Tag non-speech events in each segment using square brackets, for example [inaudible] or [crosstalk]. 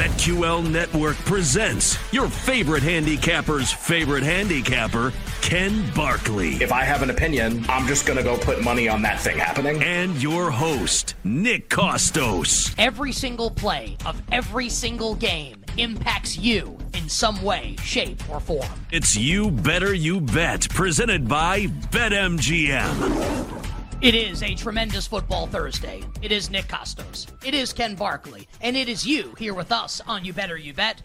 BetQL Network presents your favorite handicapper's favorite handicapper, Ken Barkley. If I have an opinion, I'm just going to go put money on that thing happening. And your host, Nick Kostos. Every single play of every single game impacts you in some way, shape, or form. It's You Better You Bet, presented by BetMGM. It is a tremendous football Thursday. It is Nick Kostos. It is Ken Barkley. And it is you here with us on You Better You Bet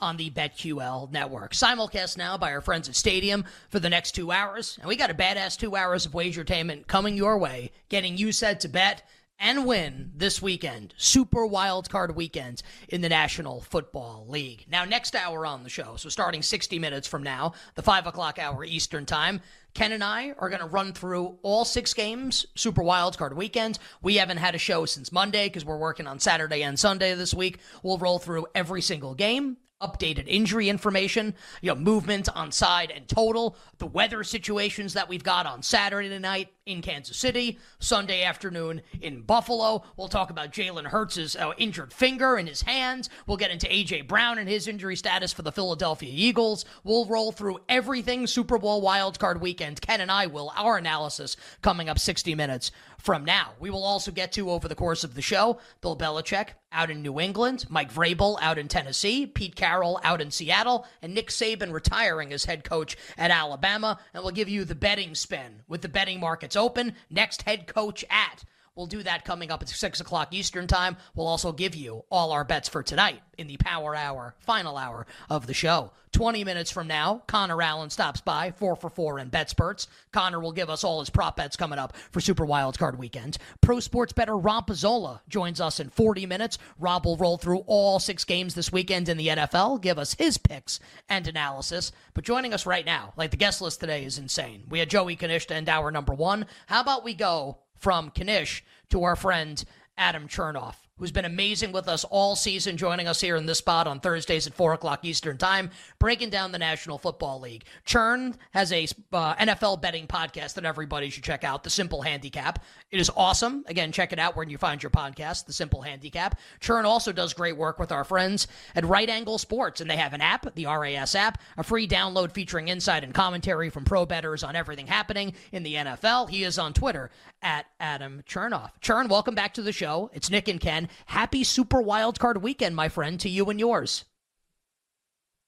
on the BetQL network. Simulcast now by our friends at Stadium for the next two hours. And we got a badass two hours of wagertainment coming your way, getting you set to bet and win this weekend. Super wild card weekend in the National Football League. Now, next hour on the show, so starting 60 minutes from now, the 5 o'clock hour Eastern Time, Ken and I are going to run through all six games, Super Wild Card weekend. We haven't had a show since Monday because we're working on Saturday and Sunday this week. We'll roll through every single game updated injury information, you know, movement on side and total, the weather situations that we've got on Saturday night in Kansas City, Sunday afternoon in Buffalo. We'll talk about Jalen Hurts' uh, injured finger in his hands. We'll get into A.J. Brown and his injury status for the Philadelphia Eagles. We'll roll through everything Super Bowl wildcard weekend. Ken and I will, our analysis coming up 60 minutes from now. We will also get to over the course of the show Bill Belichick out in New England, Mike Vrabel out in Tennessee, Pete Carroll out in Seattle, and Nick Saban retiring as head coach at Alabama. And we'll give you the betting spin with the betting markets open. Next head coach at We'll do that coming up at 6 o'clock Eastern Time. We'll also give you all our bets for tonight in the power hour, final hour of the show. 20 minutes from now, Connor Allen stops by, 4 for 4 in BetSperts. Connor will give us all his prop bets coming up for Super Wild Card Weekend. Pro sports better Rob Pizzola joins us in 40 minutes. Rob will roll through all six games this weekend in the NFL, give us his picks and analysis. But joining us right now, like the guest list today is insane. We had Joey Knish to end hour number one. How about we go from Knish to our friend Adam Chernoff who's been amazing with us all season, joining us here in this spot on Thursdays at 4 o'clock Eastern Time, breaking down the National Football League. Churn has a uh, NFL betting podcast that everybody should check out, The Simple Handicap. It is awesome. Again, check it out where you find your podcast, The Simple Handicap. Churn also does great work with our friends at Right Angle Sports, and they have an app, the RAS app, a free download featuring insight and commentary from pro bettors on everything happening in the NFL. He is on Twitter at Adam Chernoff. Churn, welcome back to the show. It's Nick and Ken. Happy Super Wildcard Weekend, my friend, to you and yours.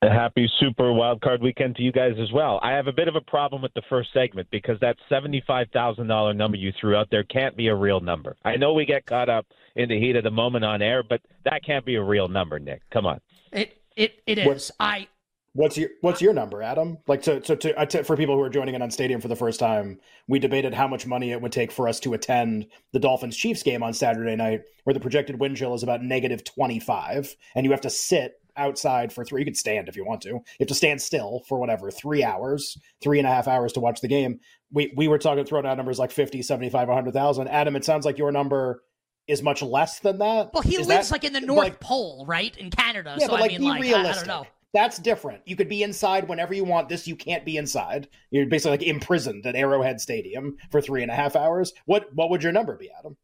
A happy Super Wildcard Weekend to you guys as well. I have a bit of a problem with the first segment because that seventy-five thousand dollar number you threw out there can't be a real number. I know we get caught up in the heat of the moment on air, but that can't be a real number, Nick. Come on. It it it is. What? I What's your What's your number, Adam? Like, so, so to, to, for people who are joining in on Stadium for the first time, we debated how much money it would take for us to attend the Dolphins Chiefs game on Saturday night, where the projected wind chill is about negative twenty five, and you have to sit outside for three. You could stand if you want to. You have to stand still for whatever three hours, three and a half hours to watch the game. We we were talking throwing out numbers like 50, 75, 100,000. Adam, it sounds like your number is much less than that. Well, he is lives that, like in the North like, Pole, right, in Canada. Yeah, so but like, I mean, be like, realistic. I, I don't know. That's different. You could be inside whenever you want. This you can't be inside. You're basically like imprisoned at Arrowhead Stadium for three and a half hours. What what would your number be, Adam?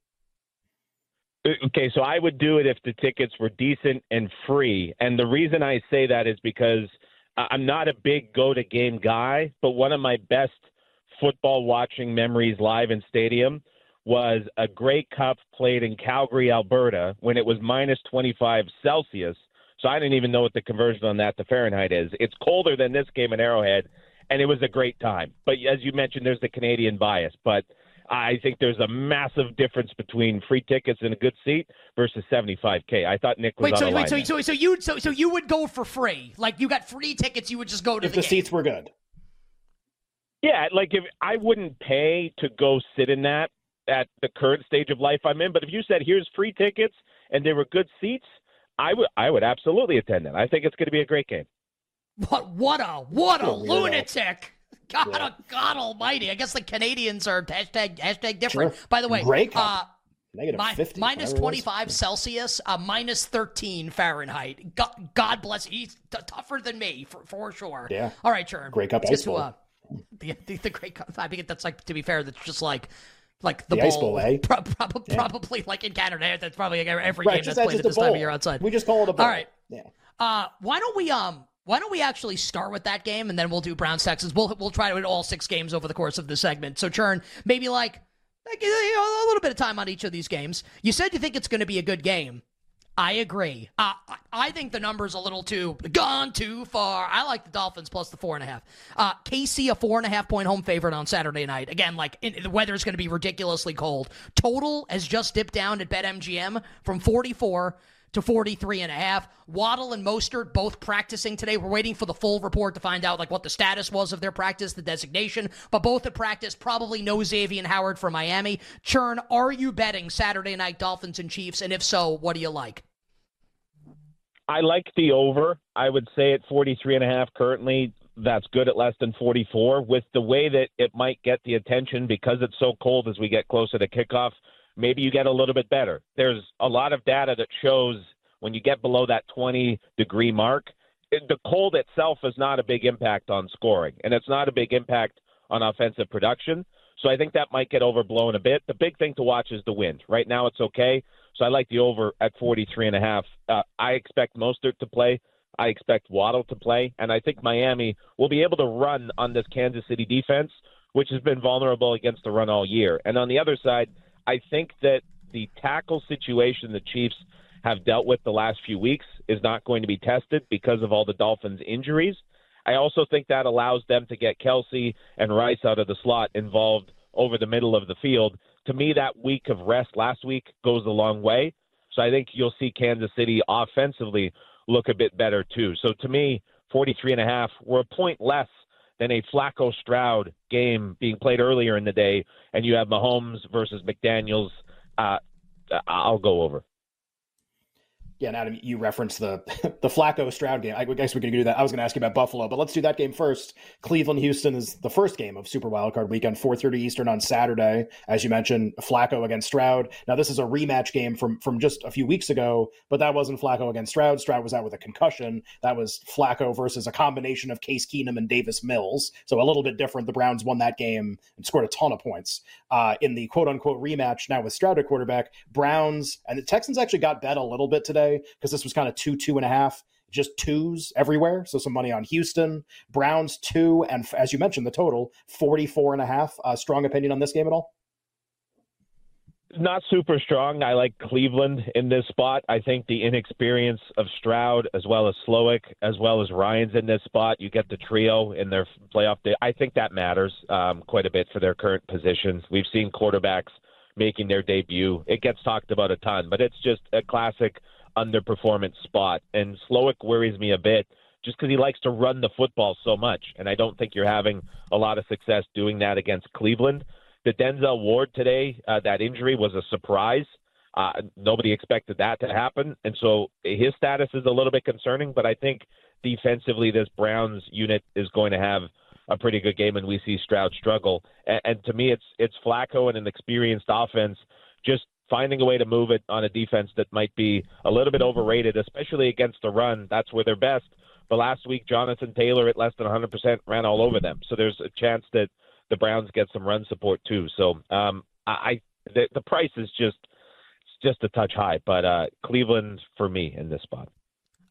Uh, okay, so I would do it if the tickets were decent and free. And the reason I say that is because I'm not a big go to game guy, but one of my best football watching memories live in stadium was a Grey Cup played in Calgary, Alberta, when it was minus 25 Celsius so I didn't even know what the conversion on that to Fahrenheit is. It's colder than this game in Arrowhead, and it was a great time. But as you mentioned, there's the Canadian bias. But I think there's a massive difference between free tickets and a good seat versus 75k. I thought Nick was wait, so, wait, so, so, so you so so you would go for free? Like you got free tickets, you would just go to if the, the seats were good. Yeah, like if I wouldn't pay to go sit in that at the current stage of life I'm in, but if you said here's free tickets and they were good seats, I would I would absolutely attend that. I think it's going to be a great game. What what a what a lunatic! God, yeah. God Almighty! I guess the Canadians are hashtag hashtag different. Sure. By the way, Great. Uh, Negative mi- 50. minus 25 Celsius, uh, minus 13 Fahrenheit. God, God bless. He's t- tougher than me for, for sure. Yeah. All right, Churn. Grey Cup Let's ice get to uh, [laughs] the, the the Grey Cup. I think that's like to be fair. That's just like like the, The bowl, ice bowl, eh? Pro- prob- Yeah. Probably like in Canada. That's probably every Right, game that's played at this time of year outside. We just call it a bowl. All right. Yeah. Uh, why don't we um why don't we actually start with that game and then we'll do Browns Texans. We'll we'll try to hit all six games over the course of the segment. So churn maybe like like you know, a little bit of time on each of these games. You said you think it's going to be a good game. I agree. Uh, I think the number's a little too gone too far. I like the Dolphins plus the four and a half. Uh, a four and a half point home favorite on Saturday night. Again, like in, the weather's going to be ridiculously cold. Total has just dipped down at BetMGM from 44 to 43 and a half. Waddle and Mostert both practicing today. We're waiting for the full report to find out like what the status was of their practice, the designation. But both at practice probably know Xavier Howard for Miami. Churn, are you betting Saturday night Dolphins and Chiefs? And if so, what do you like? I like the over. I would say at 43 and a half currently. That's good at less than 44. With the way that it might get the attention because it's so cold as we get closer to kickoff, maybe you get a little bit better. There's a lot of data that shows when you get below that 20 degree mark, the cold itself is not a big impact on scoring, and it's not a big impact on offensive production. So I think that might get overblown a bit. The big thing to watch is the wind. Right now it's okay. So I like the over at 43 and a half. Uh, I expect Mostert to play. I expect Waddle to play, and I think Miami will be able to run on this Kansas City defense, which has been vulnerable against the run all year. And on the other side, I think that the tackle situation the Chiefs have dealt with the last few weeks is not going to be tested because of all the Dolphins' injuries. I also think that allows them to get Kelce and Rice out of the slot involved over the middle of the field. To me, that week of rest last week goes a long way. So I think you'll see Kansas City offensively look a bit better too. So to me, 43 and a half, we're a point less than a Flacco Stroud game being played earlier in the day, and you have Mahomes versus McDaniels. Uh, I'll go over. Yeah, and Adam, you referenced the [laughs] the Flacco Stroud game. I guess we could do that. I was going to ask you about Buffalo, but let's do that game first. Cleveland Houston is the first game of Super Wildcard Weekend, 4:30 Eastern on Saturday. As you mentioned, Flacco against Stroud. Now this is a rematch game from from just a few weeks ago, but that wasn't Flacco against Stroud. Stroud was out with a concussion. That was Flacco versus a combination of Case Keenum and Davis Mills. So a little bit different. The Browns won that game and scored a ton of points uh, in the quote unquote rematch. Now with Stroud at quarterback, Browns and the Texans actually got bet a little bit today because this was kind of two, two and a half, just twos everywhere. So some money on Houston, Browns two, and as you mentioned, the total 44 and a half. Uh, strong opinion on this game at all? Not super strong. I like Cleveland in this spot. I think the inexperience of Stroud, as well as Slowik, as well as Ryans in this spot, you get the trio in their playoff day. I think that matters um, quite a bit for their current positions. We've seen quarterbacks making their debut. It gets talked about a ton, but it's just a classic – underperformance spot. And Slowik worries me a bit just because he likes to run the football so much. And I don't think you're having a lot of success doing that against Cleveland. The Denzel Ward today, uh, that injury was a surprise. Uh, nobody expected that to happen. And so his status is a little bit concerning, but I think defensively, this Browns unit is going to have a pretty good game, and we see Stroud struggle. And, and to me, it's it's Flacco and an experienced offense just finding a way to move it on a defense that might be a little bit overrated, especially against the run. That's where they're best. But last week, Jonathan Taylor at less than 100% ran all over them. So there's a chance that the Browns get some run support too. So um, I the, the price is just just a touch high, but uh, Cleveland for me in this spot.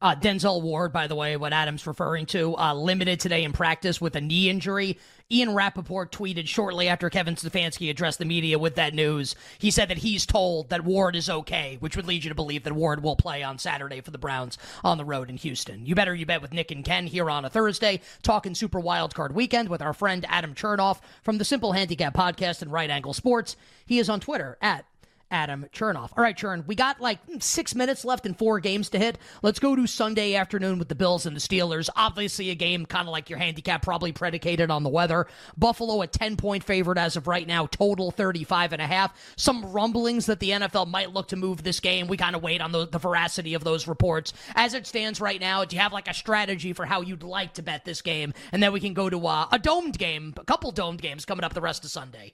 Uh, Denzel Ward, by the way, what Adam's referring to, uh, limited today in practice with a knee injury. Ian Rapoport tweeted shortly after Kevin Stefanski addressed the media with that news. He said that he's told that Ward is okay, which would lead you to believe that Ward will play on Saturday for the Browns on the road in Houston. You better you bet with Nick and Ken here on a Thursday, talking Super Wildcard Weekend with our friend Adam Chernoff from the Simple Handicap Podcast and Right Angle Sports. He is on Twitter at Adam Chernoff. All right, Chern, we got like six minutes left and four games to hit. Let's go to Sunday afternoon with the Bills and the Steelers. Obviously, a game kind of like your handicap, probably predicated on the weather. Buffalo, a 10 point favorite as of right now, total 35 and a half. Some rumblings that the NFL might look to move this game. We kind of wait on the, the veracity of those reports. As it stands right now, do you have like a strategy for how you'd like to bet this game? And then we can go to uh, a domed game, a couple domed games coming up the rest of Sunday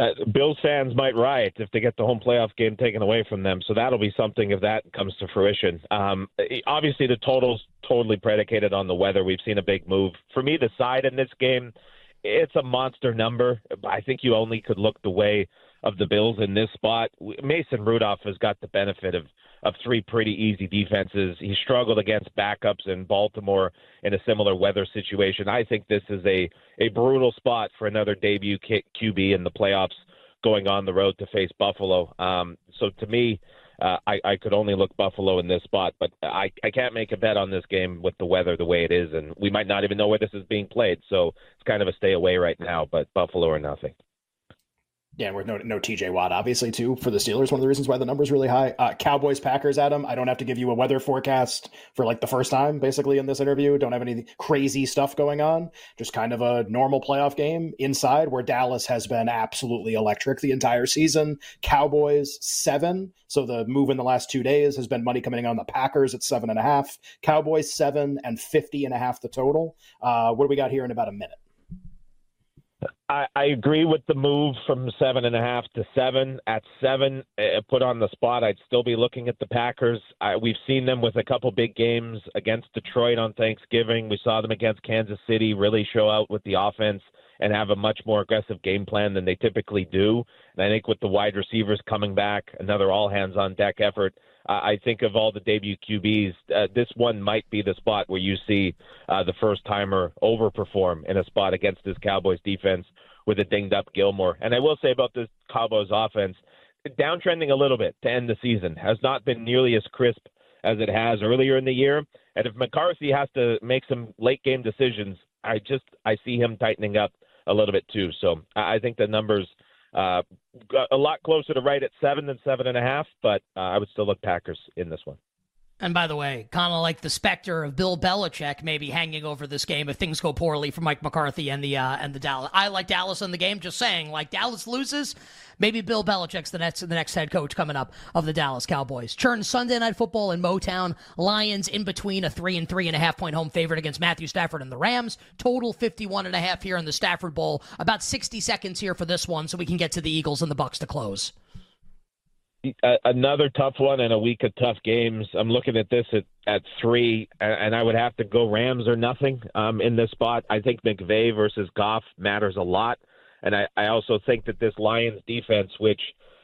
uh, Bills fans might riot if they get the home playoff game taken away from them. So that'll be something if that comes to fruition. Um, obviously, the total's totally predicated on the weather. We've seen a big move. For me, the side in this game, it's a monster number. I think you only could look the way of the Bills in this spot. Mason Rudolph has got the benefit of of three pretty easy defenses. He struggled against backups in Baltimore in a similar weather situation. I think this is a, a brutal spot for another debut QB in the playoffs going on the road to face Buffalo. Um, so to me, uh, I, I could only look Buffalo in this spot, but I, I can't make a bet on this game with the weather the way it is, and we might not even know where this is being played. So it's kind of a stay away right now, but Buffalo or nothing. Yeah, we're no no TJ Watt, obviously, too, for the Steelers. One of the reasons why the number's is really high. Uh, Cowboys, Packers, Adam. I don't have to give you a weather forecast for like the first time, basically, in this interview. Don't have any crazy stuff going on. Just kind of a normal playoff game inside where Dallas has been absolutely electric the entire season. Cowboys, seven. So the move in the last two days has been money coming on the Packers at seven and a half. Cowboys, seven and 50 and a half the total. Uh, what do we got here in about a minute? I, I agree with the move from seven and a half to seven. At seven, uh, put on the spot, I'd still be looking at the Packers. I, we've seen them with a couple big games against Detroit on Thanksgiving. We saw them against Kansas City really show out with the offense and have a much more aggressive game plan than they typically do. And I think with the wide receivers coming back, another all hands on deck effort, I think of all the debut QBs, uh, this one might be the spot where you see uh, the first timer overperform in a spot against this Cowboys defense with a dinged up Gilmore. And I will say about this Cowboys offense, downtrending a little bit to end the season, has not been nearly as crisp as it has earlier in the year. And if McCarthy has to make some late game decisions, I just I see him tightening up a little bit too. So I think the numbers uh, a lot closer to right at seven than seven and a half, but uh, I would still look Packers in this one. And by the way, kind of like the specter of Bill Belichick maybe hanging over this game if things go poorly for Mike McCarthy and the uh, and the Dallas. I like Dallas in the game. Just saying, like Dallas loses, maybe Bill Belichick's the next the next head coach coming up of the Dallas Cowboys. Churn Sunday night football in Motown. Lions in between a three and three and a half point home favorite against Matthew Stafford and the Rams. Total 51 and a half here in the Stafford Bowl. About 60 seconds here for this one, so we can get to the Eagles and the Bucks to close another tough one and a week of tough games. I'm looking at this at, at three, and I would have to go Rams or nothing um, in this spot. I think McVay versus Goff matters a lot, and I, I also think that this Lions defense, which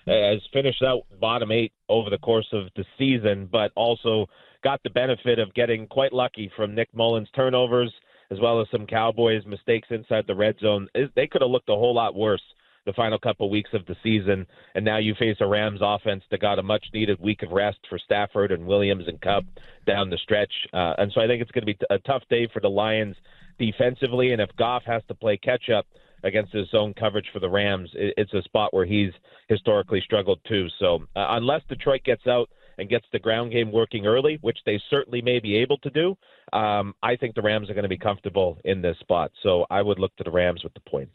has finished out bottom eight over the course of the season, but also got the benefit of getting quite lucky from Nick Mullens' turnovers as well as some Cowboys mistakes inside the red zone. They could have looked a whole lot worse the final couple weeks of the season, and now you face a Rams offense that got a much needed week of rest for Stafford and Williams and Kupp down the stretch, uh, and so I think it's going to be a tough day for the Lions defensively, and if Goff has to play catch up against his zone coverage for the Rams, it's a spot where he's historically struggled too. So uh, unless Detroit gets out and gets the ground game working early, which they certainly may be able to do, um, I think the Rams are going to be comfortable in this spot. So I would look to the Rams with the points.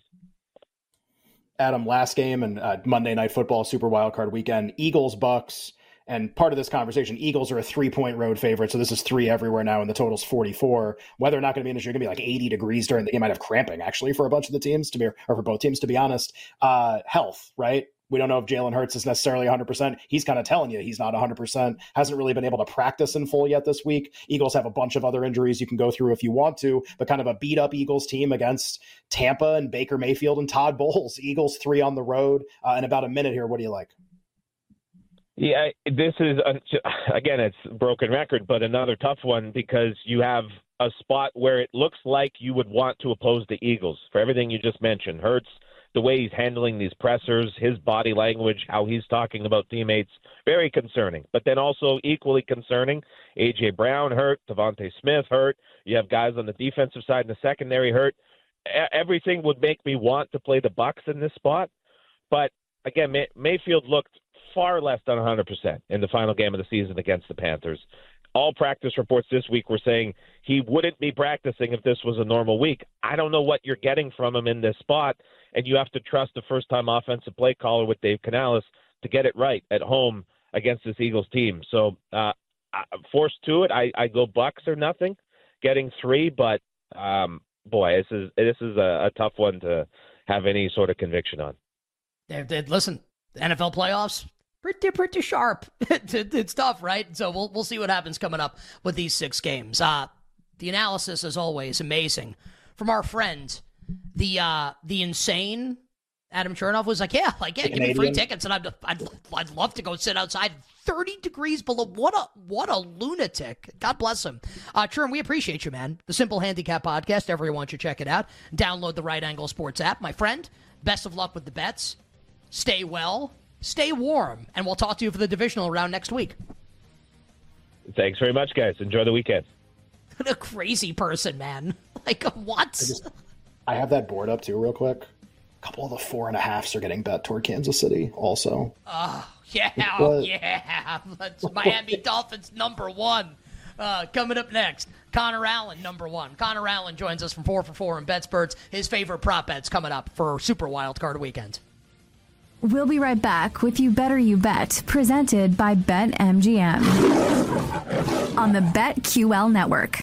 Adam, last game and uh, Monday Night Football Super Wild Card Weekend, Eagles Bucks. And part of this conversation, Eagles are a three point road favorite. So this is three everywhere now, and the total's 44. Whether or not going to be an issue, going to be like 80 degrees during the game. Might have cramping actually for a bunch of the teams, to be, or for both teams, to be honest. Uh, health, right? We don't know if Jalen Hurts is necessarily 100%. He's kind of telling you he's not 100%. Hasn't really been able to practice in full yet this week. Eagles have a bunch of other injuries you can go through if you want to, but kind of a beat up Eagles team against Tampa and Baker Mayfield and Todd Bowles. [laughs] Eagles three on the road uh, in about a minute here. What do you like? Yeah, this is [laughs] again, it's broken record, but another tough one because you have a spot where it looks like you would want to oppose the Eagles for everything you just mentioned. Hurts the way he's handling these pressers, his body language, how he's talking about teammates, very concerning. But then also equally concerning, AJ Brown hurt, DeVonta Smith hurt. You have guys on the defensive side and the secondary hurt. Everything would make me want to play the Bucks in this spot, but again, May- Mayfield looked far less than 100% in the final game of the season against the Panthers. All practice reports this week were saying he wouldn't be practicing if this was a normal week. I don't know what you're getting from him in this spot and you have to trust the first time offensive play caller with Dave Canales to get it right at home against this Eagles team. So uh, forced to it, I, I go Bucks or nothing, getting three. But um, boy, this is this is a, a, tough one to have any sort of conviction on. Listen, the NFL playoffs. Pretty, pretty sharp. [laughs] it's tough, right? So we'll we'll see what happens coming up with these six games. Uh, the analysis, as always, amazing from our friend the uh, the insane Adam Chernoff was like, "Yeah, like yeah, give me free tickets, and I'd, I'd I'd love to go sit outside, thirty degrees below. What a what a lunatic! God bless him. Uh, Churn, we appreciate you, man. The Simple Handicap Podcast. Everyone should check it out. Download the Right Angle Sports app, my friend. Best of luck with the bets. Stay well, stay warm, and we'll talk to you for the divisional round next week. Thanks very much, guys. Enjoy the weekend. [laughs] What a crazy person, man! [laughs] Like a what? I, have that board up too, real quick a couple of the four and a halfs are getting bet toward Kansas City also. Oh, yeah, what? yeah. [laughs] That's Miami Dolphins number one. Uh, coming up next, Connor Allen, number one. Connor Allen joins us from 4 for 4 in BetSperts. His favorite prop bets coming up for Super Wild Card Weekend. We'll be right back with You Better You Bet, presented by BetMGM on the BetQL network.